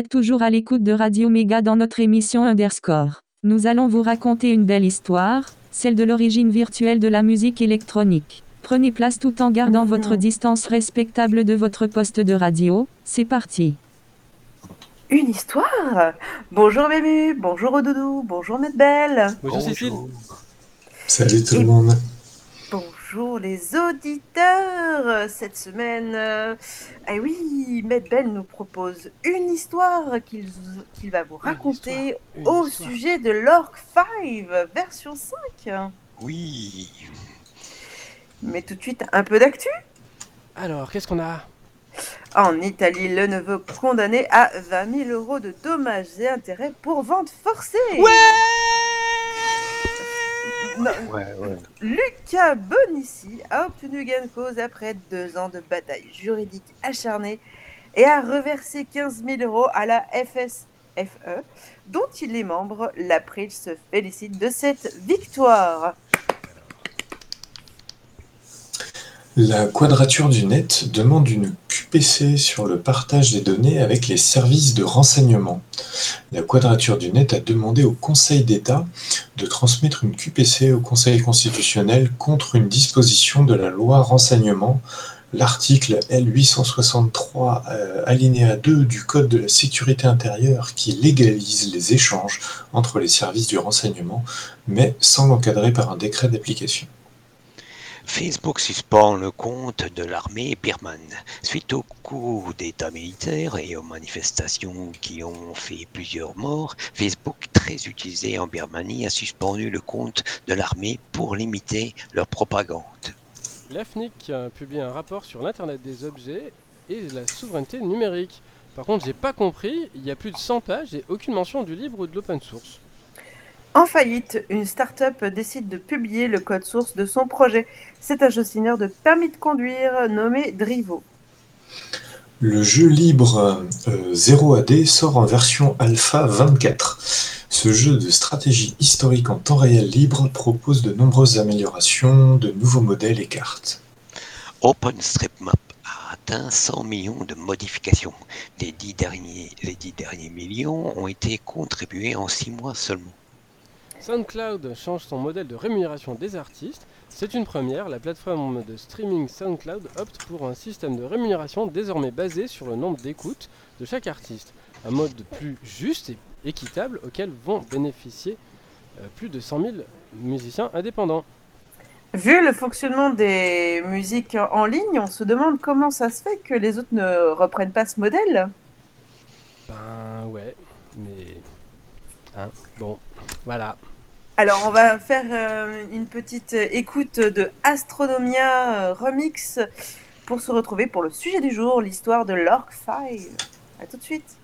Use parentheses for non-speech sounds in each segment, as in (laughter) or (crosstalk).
Êtes toujours à l'écoute de Radio Méga dans notre émission Underscore. Nous allons vous raconter une belle histoire, celle de l'origine virtuelle de la musique électronique. Prenez place tout en gardant votre distance respectable de votre poste de radio. C'est parti. Une histoire? Bonjour Bému, bonjour Odoudou, bonjour Maître Belle. Bonjour Cécile. Salut tout Et- le monde. Bonjour les auditeurs. Cette semaine, euh, eh oui, Belle nous propose une histoire qu'il va vous raconter Une au histoire. sujet de l'Orc 5 version 5. Oui. Mais tout de suite, un peu d'actu. Alors, qu'est-ce qu'on a? En Italie, le neveu condamné à 20 000 euros de dommages et intérêts pour vente forcée. Non, Ouais, ouais. Lucas Bonissi a obtenu gain de cause après deux ans de bataille juridique acharnée et a reversé 15 000 euros à la FSFE, dont il est membre. L'April se félicite de cette victoire. La Quadrature du Net demande une QPC sur le partage des données avec les services de renseignement. La Quadrature du Net a demandé au Conseil d'État de transmettre une QPC au Conseil constitutionnel contre une disposition de la loi renseignement, l'article L863 euh, alinéa 2 du Code de la sécurité intérieure qui légalise les échanges entre les services du renseignement, mais sans l'encadrer par un décret d'application. Facebook suspend le compte de l'armée birmane. Suite au coup d'État militaire et aux manifestations qui ont fait plusieurs morts, Facebook, très utilisé en Birmanie, a suspendu le compte de l'armée pour limiter leur propagande. L'AFNIC a publié un rapport sur l'Internet des objets et la souveraineté numérique. Par contre, j'ai pas compris, il y a plus de 100 pages et aucune mention du libre ou de l'open source. En faillite, une start-up décide de publier le code source de son projet. C'est un gestionnaire de permis de conduire nommé Drivo. Le jeu libre euh, 0AD sort en version alpha 24. Ce jeu de stratégie historique en temps réel libre propose de nombreuses améliorations, de nouveaux modèles et cartes. OpenStreetMap a atteint 100 millions de modifications. Les dix derniers, les dix derniers millions ont été contribués en six mois seulement. SoundCloud change son modèle de rémunération des artistes. C'est une première, la plateforme de streaming SoundCloud opte pour un système de rémunération désormais basé sur le nombre d'écoutes de chaque artiste. Un mode plus juste et équitable auquel vont bénéficier euh, plus de 100 000 musiciens indépendants. Vu le fonctionnement des musiques en ligne, on se demande comment ça se fait que les autres ne reprennent pas ce modèle. Ben ouais, mais... Hein, bon, voilà. Alors, on va faire euh, une petite écoute de Astronomia euh, Remix pour se retrouver pour le sujet du jour, l'histoire de l'Orc 5. A tout de suite.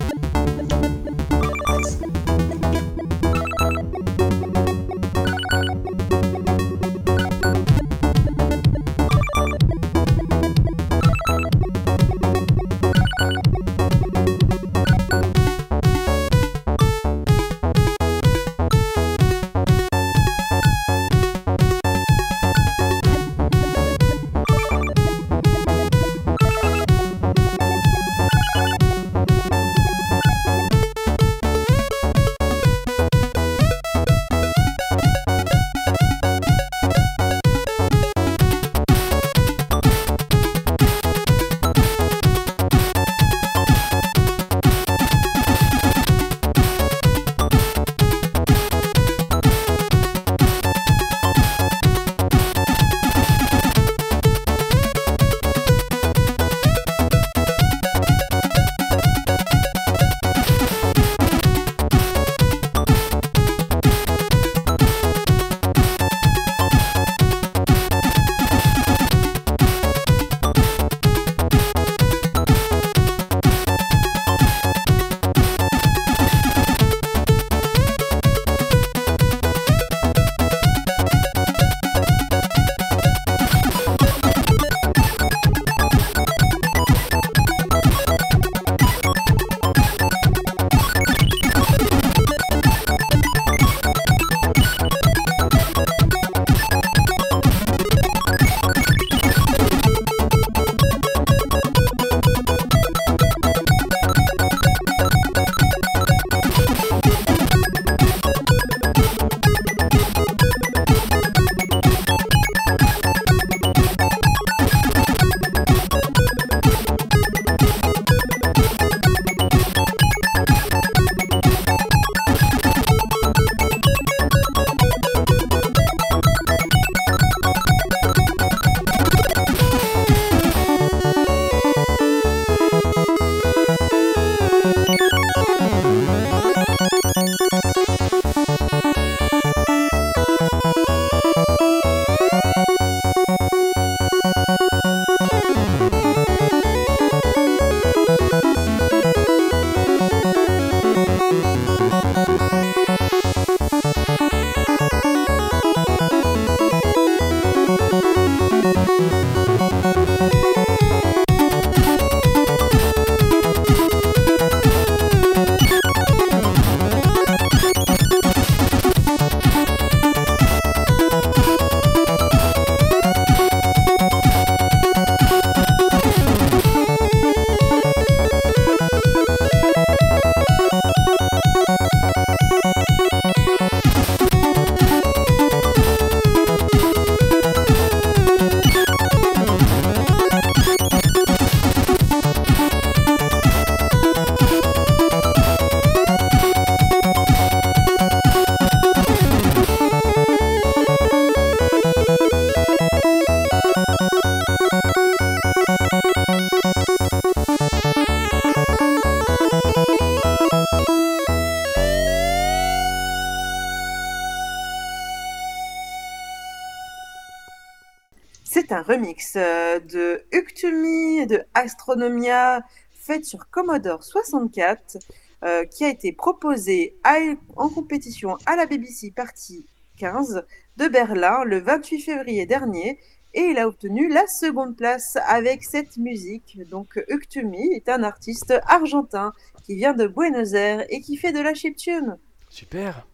Euh, de Uktumi et de Astronomia fait sur Commodore 64 euh, qui a été proposé à- en compétition à la BBC Party 15 de Berlin le 28 février dernier et il a obtenu la seconde place avec cette musique. Donc Uktumi est un artiste argentin qui vient de Buenos Aires et qui fait de la chiptune. Super.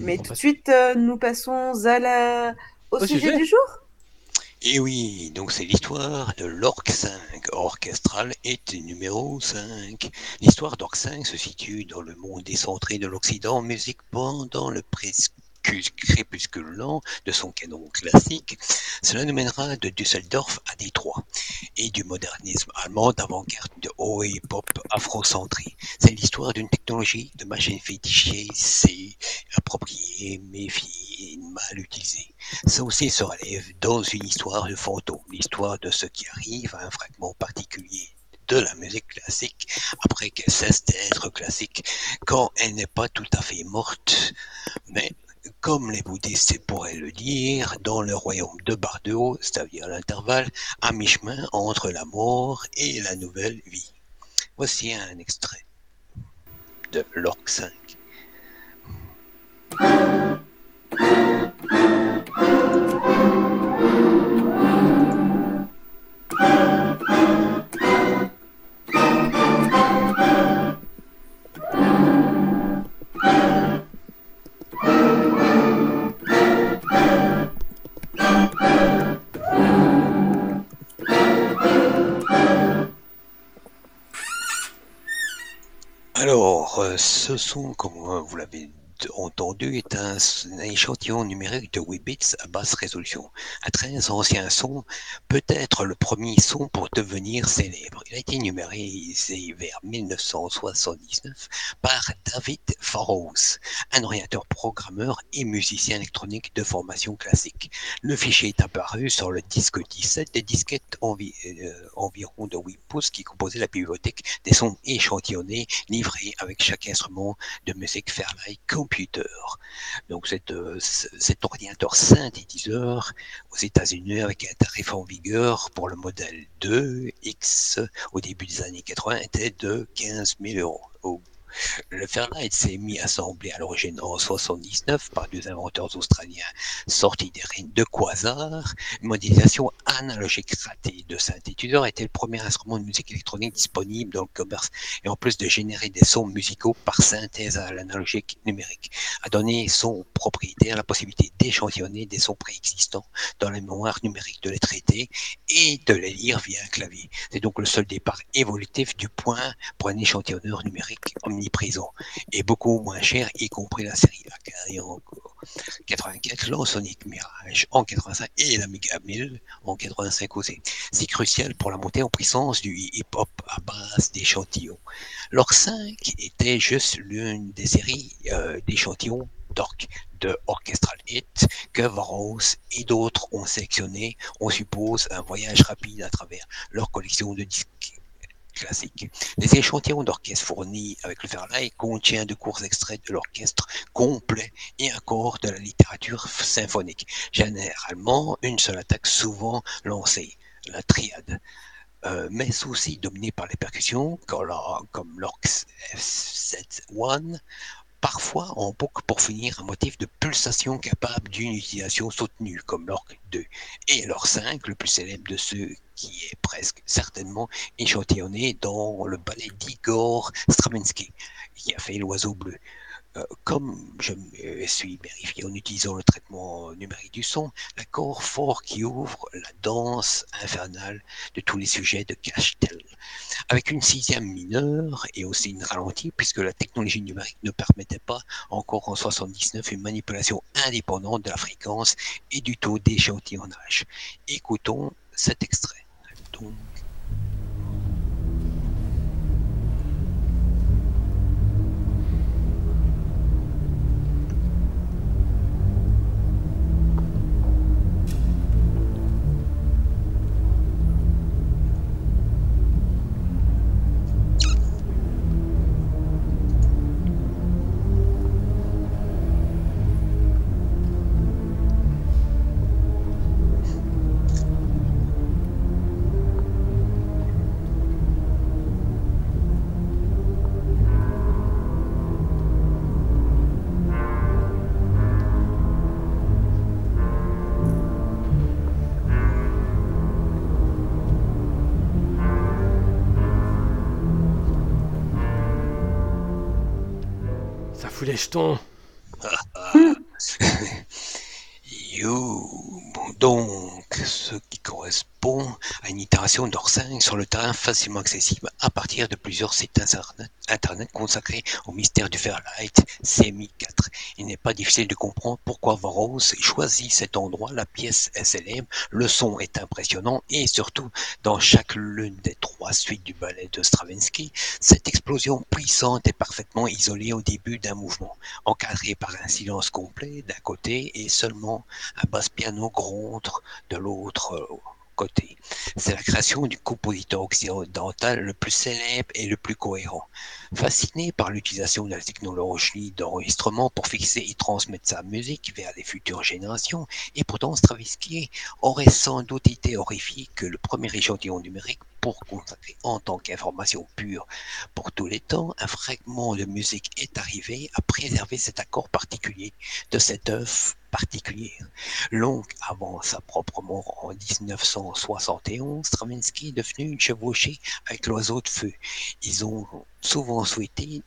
Mais On tout de passe- suite, euh, nous passons à la... au, sujet. du jour. Et oui, donc c'est l'histoire de l'Orc 5, orchestral et numéro 5. L'histoire d'Orc 5 se situe dans le monde décentré de l'Occident en musique pendant le presque crépuscule lent de son canon classique. Cela nous mènera de Düsseldorf à Détroit et du modernisme allemand d'avant-garde de et pop afrocentré. C'est l'histoire d'une technologie de machine fétichée, appropriée, méfiée et mal utilisée. Ça aussi se relève dans une histoire de fantôme, l'histoire de ce qui arrive à un fragment particulier de la musique classique après qu'elle cesse d'être classique quand elle n'est pas tout à fait morte, mais comme les bouddhistes pourraient le dire, dans le royaume de Bardeo, c'est-à-dire l'intervalle à mi-chemin entre la mort et la nouvelle vie. Voici un extrait de l'Orc 5. Euh, ce son, comme euh, vous l'avez entendu, est un, échantillon numérique de 8 bits à basse résolution. Un très ancien son, peut-être le premier son pour devenir célèbre. Il a été numérisé vers 1979 par David Farrows, un orienteur programmeur et musicien électronique de formation classique. Le fichier est apparu sur le disque 17 des disquettes euh, environ de 8 pouces qui composaient la bibliothèque des sons échantillonnés livrés avec chaque instrument de musique Fairlight Donc cet, euh, cet ordinateur synthétiseur aux États-Unis avec un tarif en vigueur pour le modèle 2X au début des années 80 était de 15 000 euros. Le Fairlight s'est mis à assembler à l'origine en 79 par deux inventeurs australiens sortis des règnes de Quasar. Une modélisation analogique ratée de synthétiseur était le premier instrument de musique électronique disponible dans le commerce et en plus de générer des sons musicaux par synthèse à l'analogique numérique, a donné son propriétaire la possibilité d'échantillonner des sons préexistants dans la mémoire numérique de les traiter et de les lire via un clavier. C'est donc le seul départ évolutif du point pour un échantillonneur numérique omniprésent et beaucoup moins cher, y compris la série Akai en 84, l'Ansonic Mirage en 85 et l'Amiga 1000 en 85 aussi. C'est crucial pour la montée en puissance du hip-hop à base d'échantillons. L'Orc 5 était juste l'une des séries euh, d'échantillons d'Orc de Orchestral Hit que Varos et d'autres ont sélectionné, on suppose, un voyage rapide à travers leur collection de disques classiques. Les échantillons d'orchestre fournis avec le Fairlight contient de courts extraits de l'orchestre complet et un corps de la littérature symphonique. Généralement, une seule attaque souvent lancée, la triade. Euh, mais aussi dominé par les percussions, comme l'Orx F7-1, parfois en boucle pour finir un motif de pulsation capable d'une utilisation soutenue, comme l'Orc 2, et l'Orc 5, le plus célèbre de ceux qui est presque certainement échantillonné dans le ballet d'Igor Stravinsky, qui a fait l'oiseau bleu. Euh, comme je me suis vérifié en utilisant le traitement numérique du son, l'accord fort qui ouvre la danse infernale de tous les sujets de Cashtel, avec une sixième mineure et aussi une ralentie, puisque la technologie numérique ne permettait pas encore en 79 une manipulation indépendante de la fréquence et du taux d'échantillonnage. Écoutons cet extrait. Donc, les jetons. You. Donc, ce qui correspond 5 sur le terrain facilement accessible à partir de plusieurs sites internet, internet consacrés au mystère du Fairlight CMI4. Il n'est pas difficile de comprendre pourquoi Varos choisit cet endroit, la pièce est célèbre, le son est impressionnant et surtout, dans chaque l'une des trois suites du ballet de Stravinsky, cette explosion puissante est parfaitement isolée au début d'un mouvement, encadrée par un silence complet d'un côté et seulement un basse piano gronde de l'autre euh, C'est la création du compositeur occidental le plus célèbre et le plus cohérent. Fasciné par l'utilisation de la technologie d'enregistrement pour fixer et transmettre sa musique vers les futures générations, et pourtant Stravinsky aurait sans doute été horrifié que le premier échantillon numérique pour consacrer en tant qu'information pure pour tous les temps, un fragment de musique est arrivé à préserver cet accord particulier de cette œuvre particulière. Long avant sa propre mort en 1971, Stravinsky est devenu une chevauchée avec l'oiseau de feu. Ils ont souvent souhaité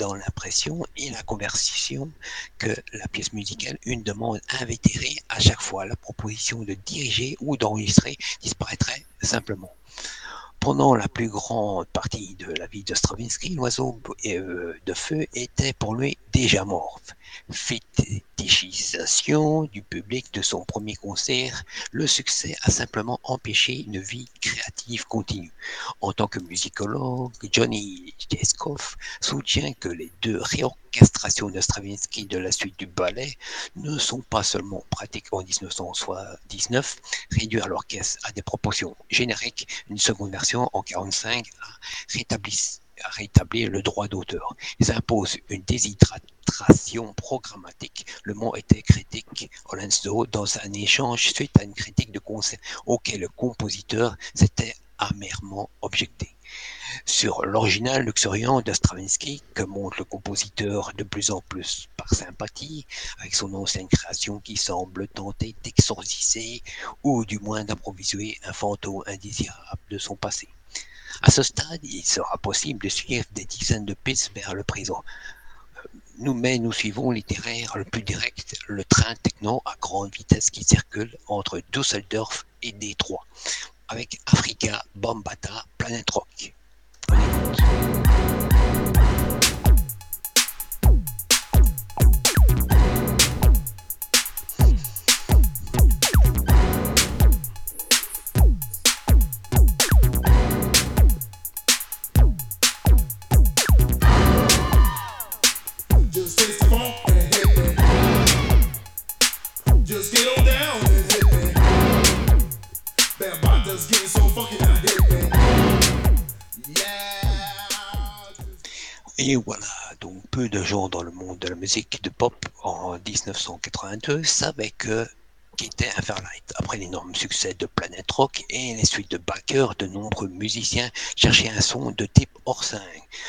dans l'impression et la conversation que la pièce musicale, une demande invétérée à chaque fois. La proposition de diriger ou d'enregistrer disparaîtrait simplement. Pendant la plus grande partie de la vie de Stravinsky, l'oiseau euh, de feu était pour lui déjà mort. Fétichisation du public de son premier concert, le succès a simplement empêché une vie créative continue. En tant que musicologue, Johnny Jeskoff soutient que les deux réorchestrations de Stravinsky de la suite du ballet ne sont pas seulement pratiques en 1979, réduire l'orchestre à des proportions génériques, une seconde version en 45 a rétabli rétablir le droit d'auteur. Ils imposent une déshydratation programmatique. Le mot était critique Olenso dans un échange suite à une critique de concert auquel le compositeur s'était amèrement objecté. Sur l'original luxuriant de Stravinsky, que montre le compositeur de plus en plus par sympathie, avec son ancienne création qui semble tenter d'exorciser ou du moins d'improviser un fantôme indésirable de son passé. À ce stade, il sera possible de suivre des dizaines de pistes vers le présent. Nous, mais nous suivons l'itinéraire le plus direct, le train techno à grande vitesse qui circule entre Düsseldorf et Détroit, avec Africa, Bambata, Planet Rock. Et voilà, donc peu de gens dans le monde de la musique de pop en 1982 savaient que était un Fairlight. Après l'énorme succès de Planet Rock et les suites de backers, de nombreux musiciens cherchaient un son de type hors 5,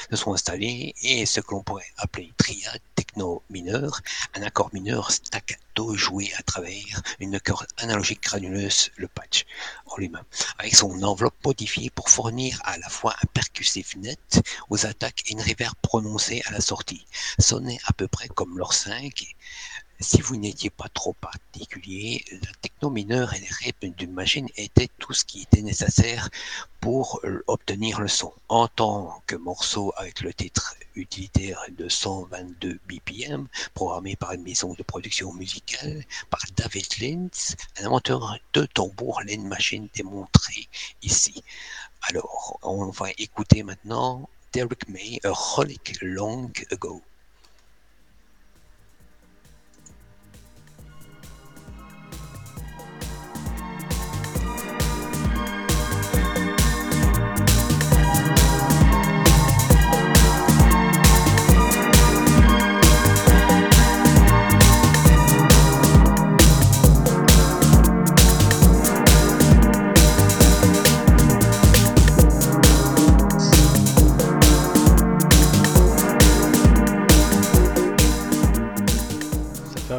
se sont installés et ce que l'on pourrait appeler triade techno mineur, un accord mineur staccato joué à travers une corde analogique granuleuse, le patch en lui-même, avec son enveloppe modifiée pour fournir à la fois un percussif net aux attaques et une reverb prononcée à la sortie. Sonnait à peu près comme l'or 5 si vous n'étiez pas trop particulier, la techno mineure et les rythmes d'une machine étaient tout ce qui était nécessaire pour euh, obtenir le son. En tant que morceau avec le titre utilitaire de 122 BPM, programmé par une maison de production musicale, par David Lintz, un inventeur de tambour Lane Machine démontré ici. Alors, on va écouter maintenant Derek May, A Holic Long Ago.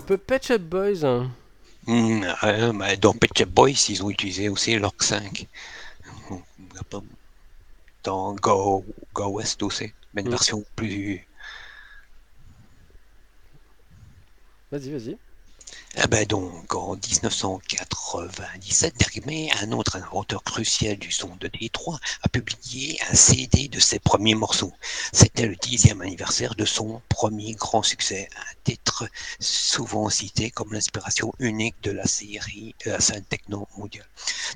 Peu Pet Shop Boys. Mmh, euh, dans Pet Shop Boys, ils ont utilisé aussi l'Orc 5. Dans Go, Go West aussi, mais une mm. version plus. Vas-y, vas-y. Ah ben donc, en 1997, Dergme, un autre inventeur crucial du son de Détroit, a publié un CD de ses premiers morceaux. C'était le dixième anniversaire de son premier grand succès, un titre souvent cité comme l'inspiration unique de la série de la scène techno mondiale.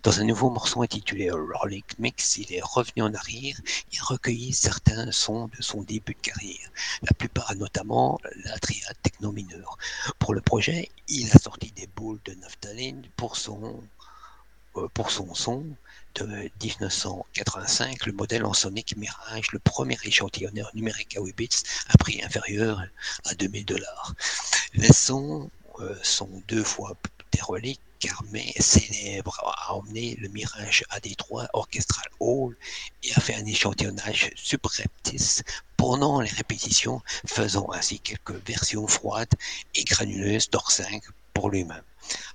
Dans un nouveau morceau intitulé Rolling Mix, il est revenu en arrière et recueilli certains sons de son début de carrière, la plupart notamment la triade techno mineure. Pour le projet, il a sorti des boules de naphtaline pour son, euh, pour son son de 1985, le modèle en Sonic Mirage, le premier échantillonneur numérique à 8 bits à prix inférieur à 2000 dollars. Les sons euh, sont deux fois des reliques car mais célèbre a emmené le Mirage à Détroit Orchestral Hall et a fait un échantillonnage subreptice pendant les répétitions, faisant ainsi quelques versions froides et granuleuses d'Or 5 pour lui-même.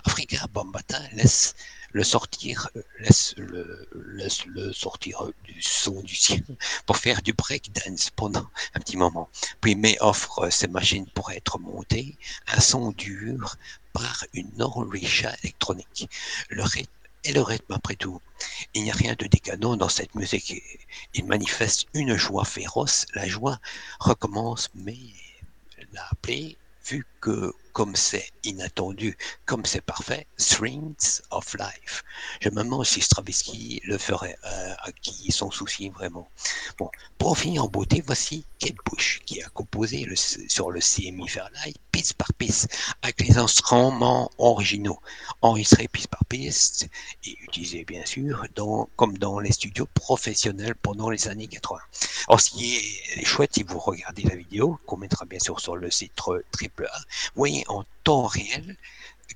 Africa Bambata laisse le sortir, laisse le, laisse le sortir du son du ciel pour faire du break dance pendant un petit moment. Puis May offre ses machines pour être montées, un son dur par une enricha électronique. Le rythme et le rythme après tout. Il n'y a rien de décadent dans cette musique. Il manifeste une joie féroce. La joie recommence, mais l'a appelé, vu que comme c'est inattendu, comme c'est parfait, Strings of Life. Je me demande si Stravinsky le ferait, euh, à qui son souci vraiment. Bon, pour finir en beauté, voici Kate Bush qui a composé sur le CMI Fairlight piste par piste avec les instruments originaux, enregistrés piste par piste et utilisés bien sûr comme dans les studios professionnels pendant les années 80. Alors, ce qui est chouette, si vous regardez la vidéo, qu'on mettra bien sûr sur le site triple A, vous voyez en temps réel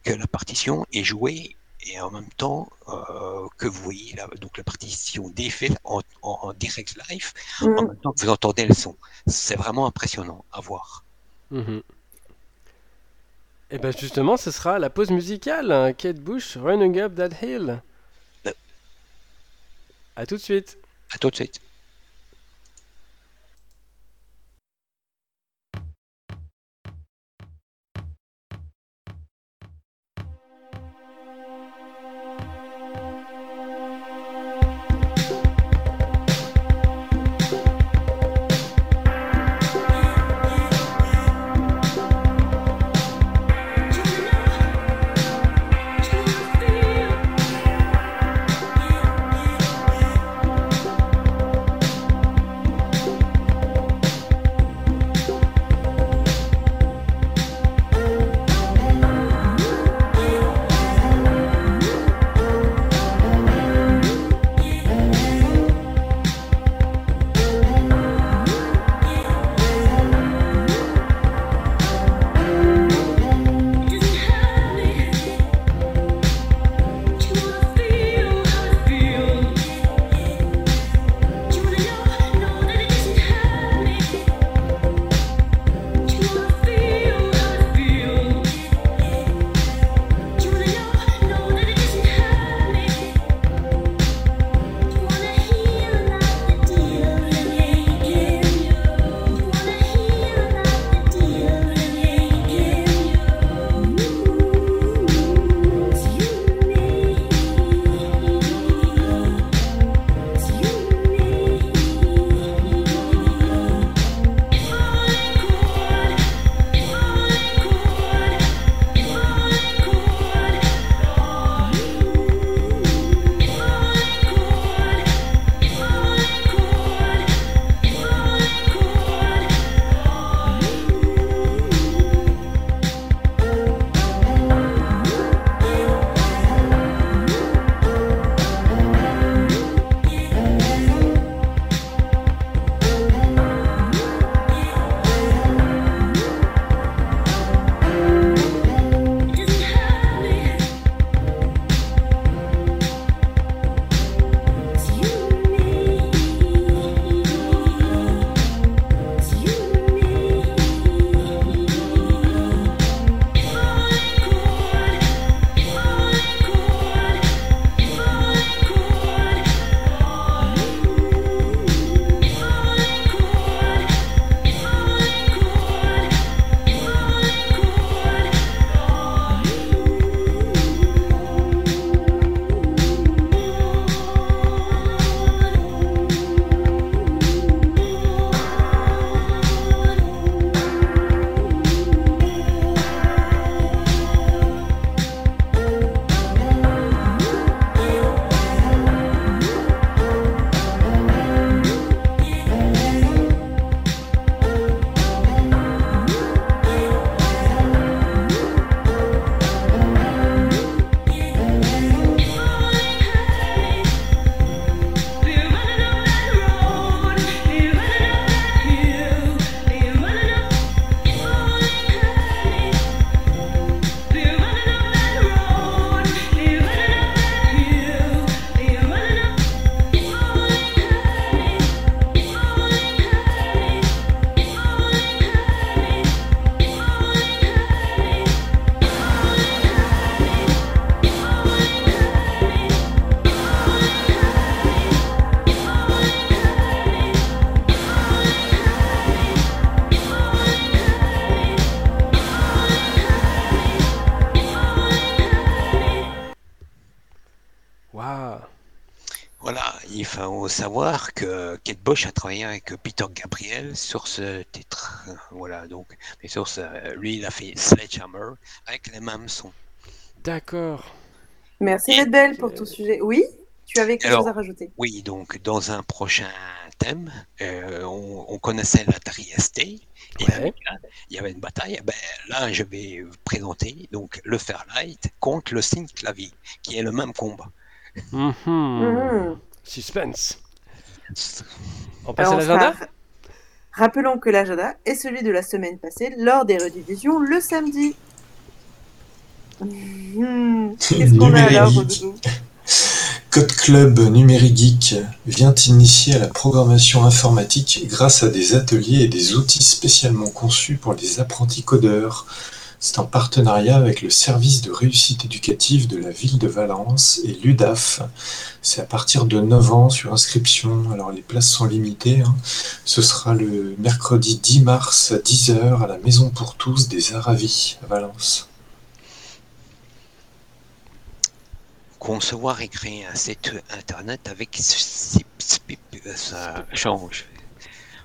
que la partition est jouée et en même temps euh, que vous voyez la, donc la partition défile en, en, en direct live, en Mm. même temps que vous entendez le son. C'est vraiment impressionnant à voir. Mhm. Et ben justement, ce sera la pause musicale. hein. Kate Bush, Running Up That Hill. Euh. À tout de suite. À tout de suite. Savoir que Kate Bush a travaillé avec Peter Gabriel sur ce titre. Voilà, donc, mais sur ce, lui, il a fait Sledgehammer avec les mêmes sons. D'accord. Merci Bell pour ton sujet. Oui, tu avais quelque Alors, chose à rajouter. Oui, donc dans un prochain thème, euh, on, on connaissait l'Atari ST. Et Ouais. avec là, il y avait une bataille. Ben, là, je vais vous présenter donc le Fairlight contre le Sync Clavier, qui est le même combat. Mhm. Suspense. On passe Alors, à l'agenda fera- Rappelons que l'agenda est celui de la semaine passée lors des rediffusions le samedi. Mhm. Qu'est-ce qu'on a alors, Code Club Numérique Geek vient initier à la programmation informatique grâce à des ateliers et des outils spécialement conçus pour les apprentis codeurs. C'est en partenariat avec le service de réussite éducative de la ville de Valence et l'UDAF. C'est à partir de 9 ans sur inscription. Alors les places sont limitées. hein. Ce sera le mercredi 10 mars à 10h à la Maison pour tous des Aravis à Valence. Concevoir et créer un site internet avec ça change.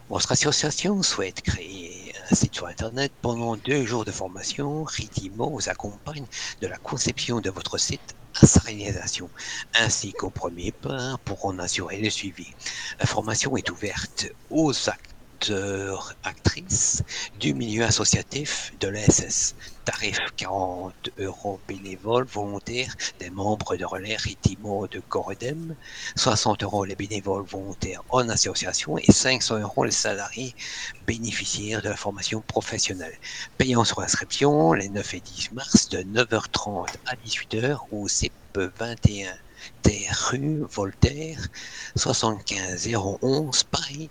Votre association souhaite créer site sur internet pendant deux jours de formation. Ritimo vous accompagne de la conception de votre site à sa réalisation, ainsi qu'au premier pas pour en assurer le suivi. La formation est ouverte aux acteurs, actrices du milieu associatif de l'ESS. Tarif 40 euros bénévoles volontaires des membres de relais Ritimo de Coredem, 60 euros les bénévoles volontaires en association et 500 euros les salariés bénéficiaires de la formation professionnelle. Payant sur inscription les 9 et 10 mars de 9h30 à 18h au CIP 21 terre rue Voltaire 75 011 Paris.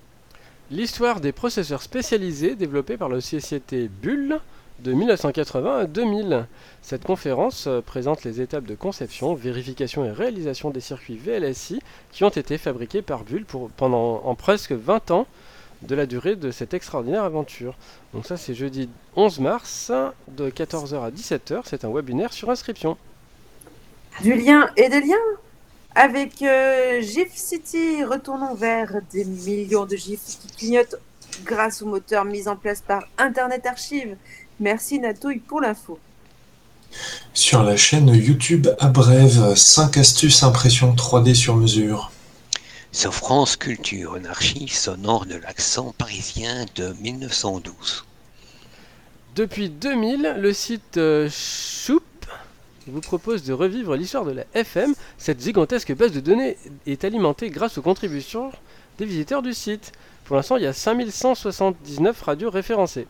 L'histoire des processeurs spécialisés développés par la société Bull de 1980 à 2000. Cette conférence euh, présente les étapes de conception, vérification et réalisation des circuits VLSI qui ont été fabriqués par Bull pendant en presque 20 ans de la durée de cette extraordinaire aventure. Donc ça c'est jeudi 11 mars de 14h à 17h, c'est un webinaire sur inscription. Du lien et des liens? Avec euh, GIF City, retournons vers des millions de GIFs qui clignotent grâce au moteur mis en place par Internet Archive. Merci Natouille pour l'info. Sur la chaîne YouTube Abrève, 5 astuces impression 3D sur mesure. Sur France Culture, une archive sonore de l'accent parisien de 1912. Depuis 2000, le site euh, Choup vous propose de revivre l'histoire de la FM. Cette gigantesque base de données est alimentée grâce aux contributions des visiteurs du site. Pour l'instant, il y a 5179 radios référencées.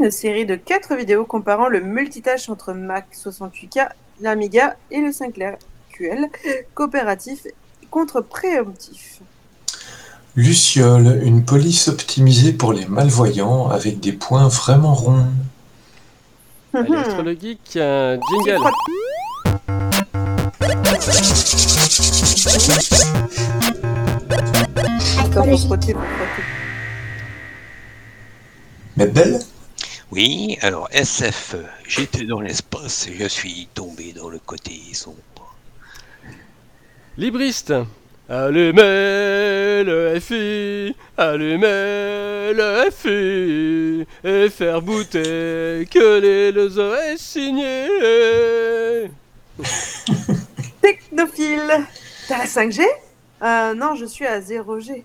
Une série de 4 vidéos comparant le multitâche entre Mac 68K, l'Amiga et le Sinclair QL, coopératif contre préemptif. Luciole, une police optimisée pour les malvoyants avec des points vraiment ronds. Allez, astrologique, un jingle. Attends, faut frotter, faut frotter. Mais belle Oui, alors SF, j'étais dans l'espace, je suis tombé dans le côté sombre. Libriste. Allumez le FI, allumez le FI, et faire bouter que les deux auraient signé. (laughs) Technophile T'as la 5G Euh, Non, je suis à 0G.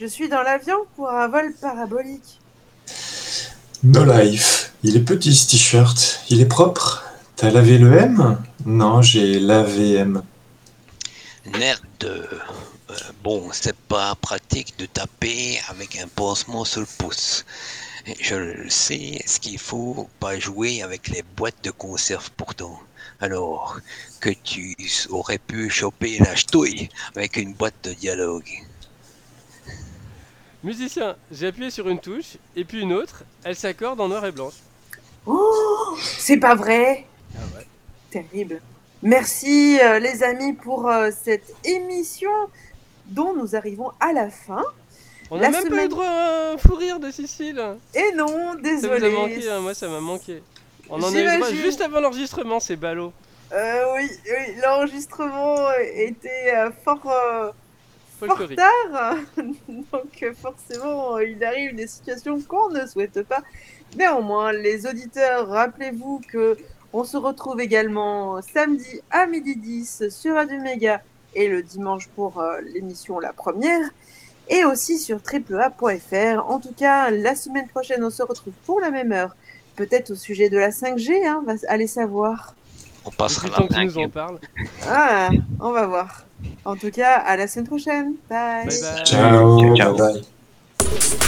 Je suis dans l'avion pour un vol parabolique. No Life. Il est petit ce t-shirt. Il est propre. T'as lavé le M? Non, j'ai lavé M. Nerd, euh, bon, c'est pas pratique de taper avec un pansement sur le pouce. Je le sais, ce qu'il faut, pas jouer avec les boîtes de conserve pourtant? Alors que tu aurais pu choper la ch'touille avec une boîte de dialogue. Musicien, j'ai appuyé sur une touche, et puis une autre, elle s'accorde en noir et blanche. Oh C'est pas vrai Ah ouais. Terrible. Merci euh, les amis pour euh, cette émission dont nous arrivons à la fin. On n'a même pas semaine- eu droit à un fou rire de Cécile. Et non, Ça vous désolé. a manqué, hein, moi ça m'a manqué. On en a eu droit juste avant l'enregistrement, c'est ballot. Euh, oui, oui, l'enregistrement était euh, fort, euh, fort tard. (laughs) Donc forcément, il arrive des situations qu'on ne souhaite pas. Néanmoins, les auditeurs, rappelez-vous que on se retrouve également samedi à midi 10 sur Radio Méga et le dimanche pour euh, l'émission La Première et aussi sur triplea.fr. En tout cas, la semaine prochaine, on se retrouve pour la même heure. Peut-être au sujet de la 5G, hein, va aller savoir. On passera Depuis le temps la que tu nous en. Ah, on va voir. En tout cas, à la semaine prochaine. Bye. Bye bye. Ciao, Ciao. bye bye. Ciao.